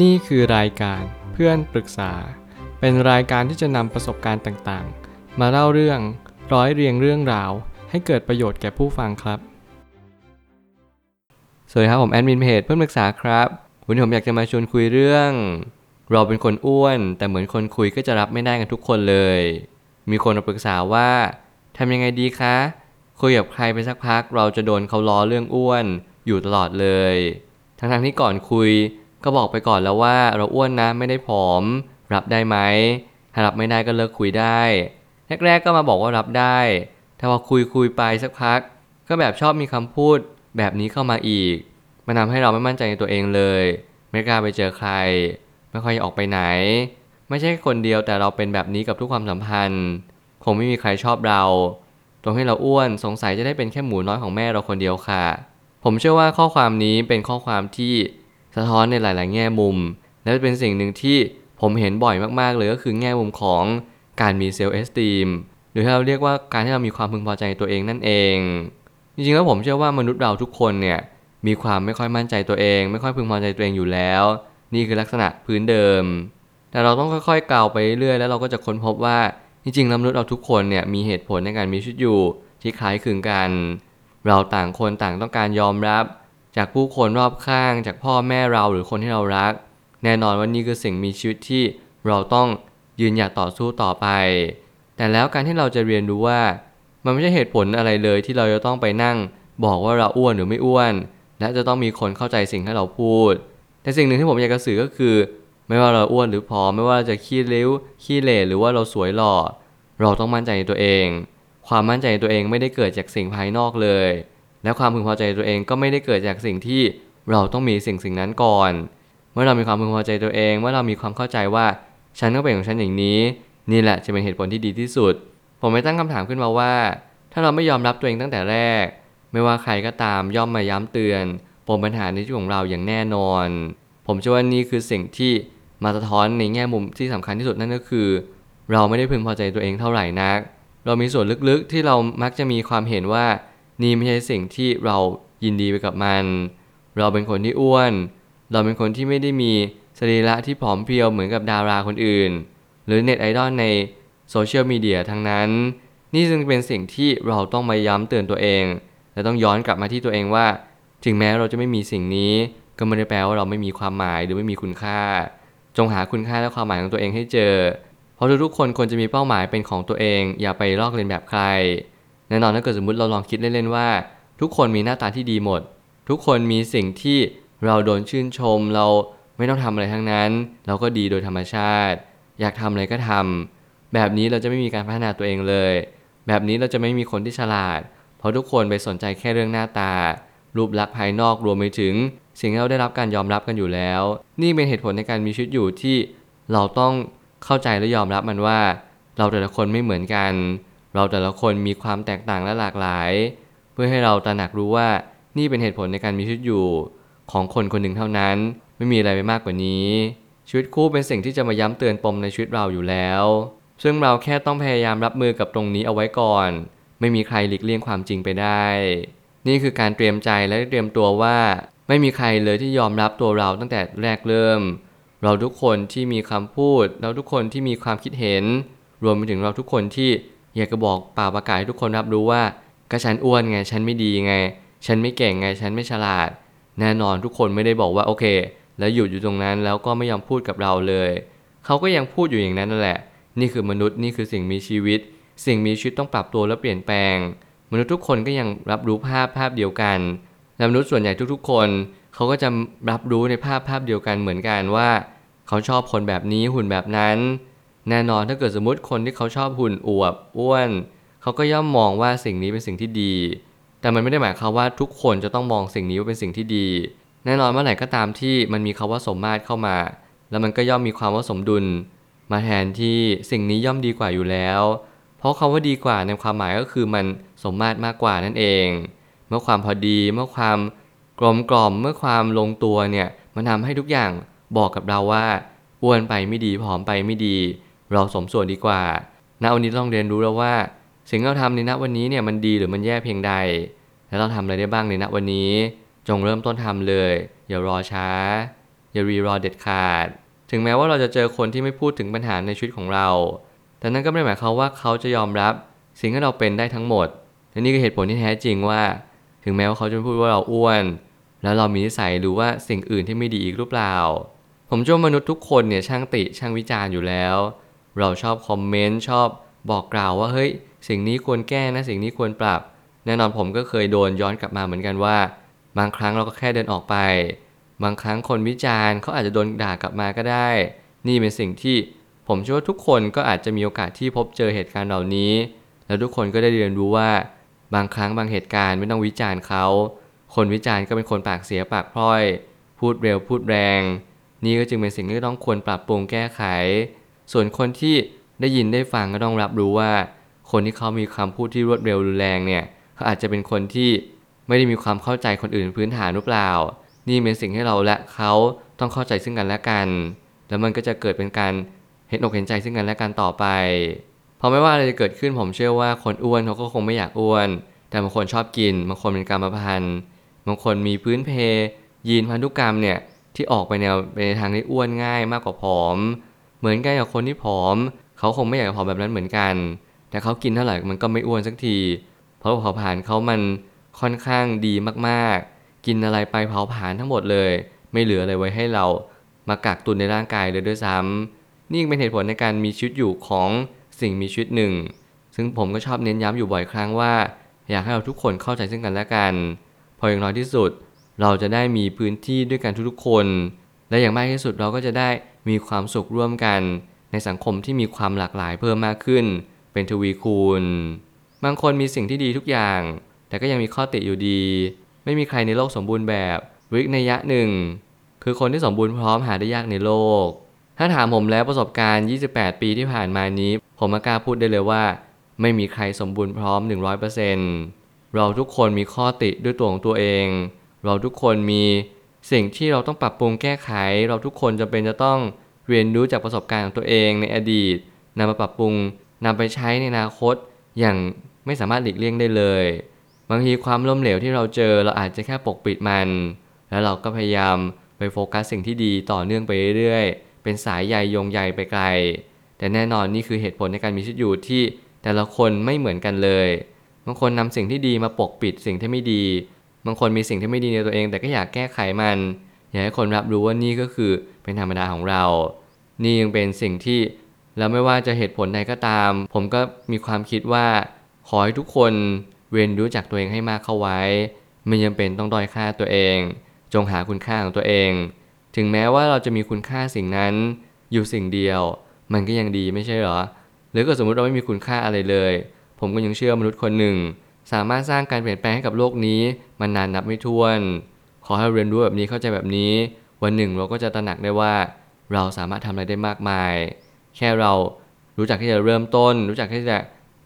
นี่คือรายการเพื่อนปรึกษา เป็นรายการที่จะนำประสบการณ์ต่างๆ มาเล่าเรื่องร้อยเรียงเรื่องราว ให้เกิดประโยชน์แก่ผู้ฟังครับ สวัสดีครับผมแอดมินเพจเพื่อนปรึกษาครับ วันนี้ผมอยากจะมาชวนคุยเรื่อง เราเป็นคนอ้วน แต่เหมือนคนคุยก็จะรับไม่ได้กันทุกคนเลย มีคนมาปรึกษาว่าทำยังไงดีคะ คุยกับใครไปสักพัก เราจะโดนเขาล้อเรื่องอ้วนอยู่ตลอดเลย ทั้งๆที่ก่อนคุย ก็บอกไปก่อนแล้วว่าเราอ้วนนะไม่ได้ผอม รับได้ไหมถ้ารับไม่ได้ก็เลิกคุยได้ แรกๆก็มาบอกว่ารับได้ถ้าพอคุยคุยไปสักพัก ก็แบบชอบมีคำพูดแบบนี้เข้ามาอีก มันทำให้เราไม่มั่นใจในตัวเองเลย ไม่กล้าไปเจอใคร ไม่ค่อยออกไปไหน ไม่ใช่คนเดียวแต่เราเป็นแบบนี้กับทุกความสัมพันธ์ คงไม่มีใครชอบเราตรงให้เราอ้วนสงสัยจะได้เป็นแค่หมูน้อยของแม่เราคนเดียวค่ะ ผมเชื่อว่าข้อความนี้เป็นข้อความที่ สะท้อนในหลาย ๆ แง่มุม และเป็นสิ่งหนึ่งที่ผมเห็นบ่อยมาก ๆ เลยก็คือแง่มุมของการมีเซลล์เอสตีมหรือที่เราเรียกว่าการที่เรามีความพึงพอใจในตัวเองนั่นเอง จริง ๆ แล้วผมเชื่อว่ามนุษย์เราทุกคนเนี่ยมีความไม่ค่อยมั่นใจตัวเอง ไม่ค่อยพึงพอใจตัวเองอยู่แล้ว นี่คือลักษณะพื้นเดิม แต่เราต้องค่อย ๆกล่าวไปเรื่อย แล้วเราก็จะค้นพบว่าจริงๆแล้วมนุษย์เราทุกคนเนี่ยมีเหตุผลในการมีชีวิตอยู่ที่คล้ายคลึงกัน เราต่างคนต่างต้องการยอมรับ จากผู้คนรอบข้าง จากพ่อแม่เราหรือคนที่เรารัก แน่นอนว่านี่คือสิ่งมีชีวิตที่เราต้องยืนหยัดต่อสู้ต่อไป แต่แล้วการที่เราจะเรียนรู้ว่า มันไม่ใช่เหตุผลอะไรเลยที่เราจะต้องไปนั่ง บอกว่าเราอ้วนหรือไม่อ้วน และจะต้องมีคนเข้าใจสิ่งที่เราพูด แต่สิ่งหนึ่งที่ผมอยากจะสื่อก็คือ ไม่ว่าเราอ้วนหรือผอมไม่ว่าเราจะขี้เลี้ยวขี้เหร่หรือว่าเราสวยหล่อเราต้องมั่นใจในตัวเอง ความมั่นใจในตัวเองไม่ได้เกิดจากสิ่งภายนอกเลย และความพึงพอใจตัวเองก็ไม่ได้เกิดจากสิ่งที่เราต้องมีสิ่งสิ่งนั้นก่อน เมื่อเรามีความพึงพอใจตัวเอง เมื่อเรามีความเข้าใจว่าฉันก็เป็นของฉันอย่างนี้ นี่แหละจะเป็นเหตุผลที่ดีที่สุด ผมไม่ตั้งคำถามขึ้นมาว่า ถ้าเราไม่ยอมรับตัวเองตั้งแต่แรก ไม่ว่าใครก็ตามย่อมมาย้ำเตือนปมปัญหาในชีวิตของเราอย่างแน่นอน ผมเชื่อว่านี่คือสิ่งที่มาสะท้อนในแง่มุมที่สำคัญที่สุดนั่นก็คือ เราไม่ได้พึงพอใจตัวเองเท่าไหร่นัก เรามีส่วนลึกๆที่เรามักจะมีความเห็นว่า นี่ไม่ใช่สิ่งที่เรายินดีไปกับมัน เราเป็นคนที่อ้วน เราเป็นคนที่ไม่ได้มีสรีระที่ผอมเพรียวเหมือนกับดาราคนอื่น หรือเน็ตไอดอลในโซเชียลมีเดียทั้งนั้น นี่จึงเป็นสิ่งที่เราต้องมาย้ำเตือนตัวเอง และต้องย้อนกลับมาที่ตัวเองว่า ถึงแม้เราจะไม่มีสิ่งนี้ ก็ไม่ได้แปลว่าเราไม่มีความหมายหรือไม่มีคุณค่า จงหาคุณค่าและความหมายของตัวเองให้เจอ เพราะทุกๆคนควรจะมีเป้าหมายเป็นของตัวเอง อย่าไปลอกเลียนแบบใคร แน่นอนถ้าเกิดสมมติเราลองคิดเล่นๆว่า ทุกคนมีหน้าตาที่ดีหมด ทุกคนมีสิ่งที่เราโดนชื่นชม เราไม่ต้องทำอะไรทั้งนั้น เราก็ดีโดยธรรมชาติ อยากทำอะไรก็ทำแบบนี้เราจะไม่มีการพัฒนาตัวเองเลย แบบนี้เราจะไม่มีคนที่ฉลาด เพราะทุกคนไปสนใจแค่เรื่องหน้าตา รูปลักษณ์ภายนอกรวมไปถึง สิ่งที่เราได้รับการยอมรับกันอยู่แล้ว นี่เป็นเหตุผลในการมีชีวิตอยู่ที่เราต้องเข้าใจและยอมรับมันว่า เราแต่ละคนไม่เหมือนกัน เราแต่ละคนมีความแตกต่างและหลากหลาย เพื่อให้เราตระหนักรู้ว่านี่เป็นเหตุผลในการมีชีวิตอยู่ ของคนคนหนึ่งเท่านั้น ไม่มีอะไรไปมากกว่านี้ ชีวิตคู่เป็นสิ่งที่จะมาย้ำเตือนปมในชีวิตเราอยู่แล้ว ซึ่งเราแค่ต้องพยายามรับมือกับตรงนี้เอาไว้ก่อน ไม่มีใครหลีกเลี่ยงความจริงไปได้ นี่คือการเตรียมใจและเตรียมตัวว่า ไม่มีใครเลยที่ยอมรับตัวเราตั้งแต่แรกเริ่ม เราทุกคนที่มีคำพูด เราทุกคนที่มีความคิดเห็น รวมไปถึงเราทุกคนที่ อยากจะบอกป่าประกาศให้ทุกคนรับรู้ว่าก็ฉันอ้วนไง ฉันไม่ดีไง ฉันไม่เก่งไง ฉันไม่ฉลาด แน่นอนทุกคนไม่ได้บอกว่าโอเค แล้วหยุดอยู่ตรงนั้นแล้วก็ไม่ยอมพูดกับเราเลย เขาก็ยังพูดอยู่อย่างนั้นนั่นแหละ นี่คือมนุษย์นี่คือสิ่งมีชีวิต สิ่งมีชีวิตต้องปรับตัวและเปลี่ยนแปลง มนุษย์ทุกคนก็ยังรับรู้ภาพภาพเดียวกันและมนุษย์ส่วนใหญ่ทุกๆ คน เขาก็จะรับรู้ในภาพภาพเดียวกันเหมือนกันว่า เขาชอบคนแบบนี้หุ่นแบบนั้น แน่นอนถ้าเกิดสมมติคนที่เขาชอบหุ่นอวบอ้วน เขาก็ย่อมมองว่าสิ่งนี้เป็นสิ่งที่ดี แต่มันไม่ได้หมายความว่าทุกคนจะต้องมองสิ่งนี้ว่าเป็นสิ่งที่ดี แน่นอนเมื่อไหร่ก็ตามที่มันมีคาว่าสมมาตรเข้ามา แล้วมันก็ย่อมมีความว่าสมดุล มาแทนที่สิ่งนี้ย่อมดีกว่าอยู่แล้ว เพราะคาว่าดีกว่าในความหมายก็คือมันสมมาตรมากกว่านั่นเอง เมื่อความพอดีเมื่อความกลมกล่อมเมื่อความลงตัวเนี่ยมันทำให้ทุกอย่างบอกกับเราว่าอ้วนไปไม่ดีผอมไปไม่ดี เราสมส่วนดีกว่าณวันนี้ต้องเรียนรู้แล้วว่า สิ่งที่เราทำในณวันนี้เนี่ยมันดีหรือมันแย่เพียงใด และเราทำอะไรได้บ้างในณวันนี้ จงเริ่มต้นทำเลย อย่ารอช้า อย่ารีรอเด็ดขาด ถึงแม้ว่าเราจะเจอคนที่ไม่พูดถึงปัญหาในชีวิตของเรา แต่นั่นก็ไม่ได้หมายความว่าเขาจะยอมรับสิ่งที่เราเป็นได้ทั้งหมดและนี่คือเหตุผลที่แท้จริงว่า ถึงแม้ว่าเขาจะพูดว่าเราอ้วน แล้วเรามีนิสัยหรือว่าสิ่งอื่นที่ไม่ดีอีกหรือเปล่า ผมเชื่อว่ามนุษย์ทุกคนเนี่ยช่างติช่างวิจารณ์อยู่แล้ว เราชอบคอมเมนต์ชอบบอกกล่าวว่าเฮ้ยสิ่งนี้ควรแก้นะสิ่งนี้ควรปรับ แน่นอนผมก็เคยโดนย้อนกลับมาเหมือนกันว่า บางครั้งเราก็แค่เดินออกไป บางครั้งคนวิจารณ์เขาอาจจะโดนด่ากลับมาก็ได้ นี่เป็นสิ่งที่ผมเชื่อว่าทุกคนก็อาจจะมีโอกาสที่พบเจอเหตุการณ์เหล่านี้ แล้วทุกคนก็ได้เรียนรู้ว่า บางครั้งบางเหตุการณ์ไม่ต้องวิจารณ์เขาคนวิจารณ์ก็เป็นคนปากเสียปากพร่อย พูดเร็วพูดแรง นี่ก็จึงเป็นสิ่งที่ต้องควรปรับปรุงแก้ไข ส่วนคนที่ได้ยินได้ฟังก็ต้องรับรู้ว่า คนที่เขามีคำพูดที่รวดเร็วรุนแรงเนี่ยเขาอาจจะเป็นคนที่ไม่ได้มีความเข้าใจคนอื่นพื้นฐานหรือเปล่า นี่เป็นสิ่งที่เราและเขาต้องเข้าใจซึ่งกันและกัน แล้วมันก็จะเกิดเป็นการเห็นอกเห็นใจซึ่งกันและกันต่อไป เพราะไม่ว่าอะไรจะเกิดขึ้นผมเชื่อว่าคนอ้วนเขาก็คงไม่อยากอ้วน แต่บางคนชอบกิน บางคนเป็นกรรมพันธุ์ บางคนมีพื้นเพยีนพันธุกรรมเนี่ยที่ออกไปแนวไปในทางที่อ้วนง่ายมากกว่าผอม เหมือนกันกับคนที่ผอม เขาคงไม่อยากผอมแบบนั้นเหมือนกัน แต่เขากินเท่าไหร่มันก็ไม่อ้วนสักที เพราะเผาผลาญเขามันค่อนข้างดีมากๆ กินอะไรไปเผาผลาญทั้งหมดเลย ไม่เหลืออะไรไว้ให้เรามากักตุนในร่างกายเลยด้วยซ้ำนี่เป็นเหตุผลในการมีชีวิตอยู่ของสิ่งมีชีวิตหนึ่ง ซึ่งผมก็ชอบเน้นย้ำอยู่บ่อยครั้งว่า อยากให้เราทุกคนเข้าใจซึ่งกันและกัน พออย่างน้อยที่สุด เราจะได้มีพื้นที่ด้วยกันทุกๆคน และอย่างมากที่สุดเราก็จะได้ มีความสุขร่วมกัน ในสังคมที่มีความหลากหลายเพิ่มมากขึ้น เป็นทวีคูณ บางคนมีสิ่งที่ดีทุกอย่าง แต่ก็ยังมีข้อติอยู่ดี ไม่มีใครในโลกสมบูรณ์แบบวิกในยะหนึ่ง คือคนที่สมบูรณ์พร้อมหาได้ยากในโลก ถ้าถามผมแล้วประสบการณ์ 28 ปีที่ผ่านมานี้ ผมกล้าพูดได้เลยว่า ไม่มีใครสมบูรณ์พร้อม 100%เราทุกคนมีข้อติด้วยตัวของตัวเอง เราทุกคนมี สิ่งที่เราต้องปรับปรุงแก้ไข เราทุกคนจำเป็นจะต้องเรียนรู้จากประสบการณ์ของตัวเองในอดีตนำมาปรับปรุงนำไปใช้ในอนาคตอย่างไม่สามารถหลีกเลี่ยงได้เลย บางทีความล้มเหลวที่เราเจอเราอาจจะแค่ปกปิดมัน แล้วเราก็พยายามไปโฟกัสสิ่งที่ดีต่อเนื่องไปเรื่อยๆ เป็นสายใยโยงใยไปไกล แต่แน่นอนนี่คือเหตุผลในการมีชีวิตอยู่ที่แต่ละคนไม่เหมือนกันเลย บางคนนำสิ่งที่ดีมาปกปิดสิ่งที่ไม่ดี บางคนมีสิ่งที่ไม่ดีในตัวเอง แต่ก็อยากแก้ไขมัน อยากให้คนรับรู้ว่านี่ก็คือเป็นธรรมดาของเรา นี่ยังเป็นสิ่งที่แล้วไม่ว่าจะเหตุผลใดก็ตาม ผมก็มีความคิดว่าขอให้ทุกคนเรียนรู้จักตัวเองให้มากเข้าไว้ ไม่ยังเป็นต้องด้อยค่าตัวเอง จงหาคุณค่าของตัวเอง ถึงแม้ว่าเราจะมีคุณค่าสิ่งนั้นอยู่สิ่งเดียว มันก็ยังดีไม่ใช่หรอ หรือก็สมมุติเราไม่มีคุณค่าอะไรเลย ผมก็ยังเชื่อมนุษย์คนหนึ่ง สามารถสร้างการเปลี่ยนแปลงให้กับโลกนี้มันนานนับไม่ถ้วน ขอให้เรียนรู้แบบนี้เข้าใจแบบนี้ วันหนึ่งเราก็จะตระหนักได้ว่า เราสามารถทำอะไรได้มากมาย แค่เรารู้จักที่จะเริ่มต้น รู้จักที่จะ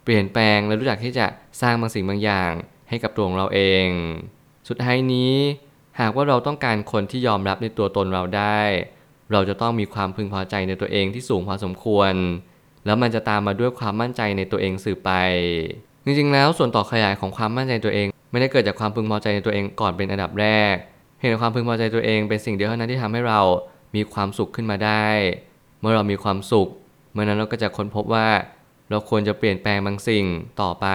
เปลี่ยนแปลงและรู้จักที่จะสร้างบางสิ่งบางอย่าง ให้กับตัวของเราเอง สุดท้ายนี้ หากว่าเราต้องการคนที่ยอมรับในตัวตนเราได้ เราจะต้องมีความพึงพอใจในตัวเองที่สูงพอสมควร แล้วมันจะตามมาด้วยความมั่นใจในตัวเองสืบไป จริงๆ แล้วส่วนต่อขยายของความมั่นใจตัวเอง ไม่ได้เกิดจากความพึงพอใจในตัวเองก่อนเป็นอันดับแรก เห็นความพึงพอใจตัวเองเป็นสิ่งเดียวเท่านั้นที่ทำให้เรามีความสุขขึ้นมาได้ เมื่อเรามีความสุข เมื่อนั้นเราก็จะค้นพบว่า เราควรจะเปลี่ยนแปลงบางสิ่งต่อไป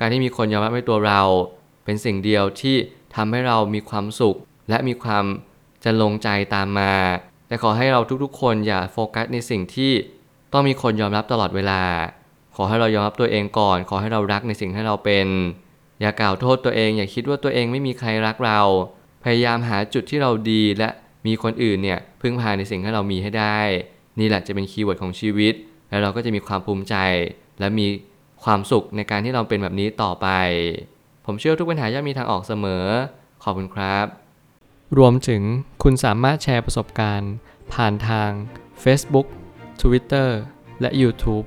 การที่มีคนยอมรับในตัวเรา เป็นสิ่งเดียวที่ทำให้เรามีความสุข และมีความจะลงใจตามมา แต่ขอให้เราทุกๆ คนอย่าโฟกัสในสิ่งที่ต้องมีคนยอมรับตลอดเวลา ขอให้เรายอมรับตัวเองก่อน ขอให้เรารักในสิ่งที่เราเป็น อย่ากล่าวโทษตัวเอง อย่าคิดว่าตัวเองไม่มีใครรักเรา พยายามหาจุดที่เราดีและมีคนอื่นเนี่ยพึ่งพาในสิ่งที่เรามีให้ได้ นี่แหละจะเป็น keyword ของชีวิต แล้วเราก็จะมีความภูมิใจ และมีความสุขในการที่เราเป็นแบบนี้ต่อไป ผมเชื่อทุกปัญหาย่อมมีทางออกเสมอ ขอบคุณครับ รวมถึงคุณสามารถแชร์ประสบการณ์ ผ่านทาง Facebook Twitter และ YouTube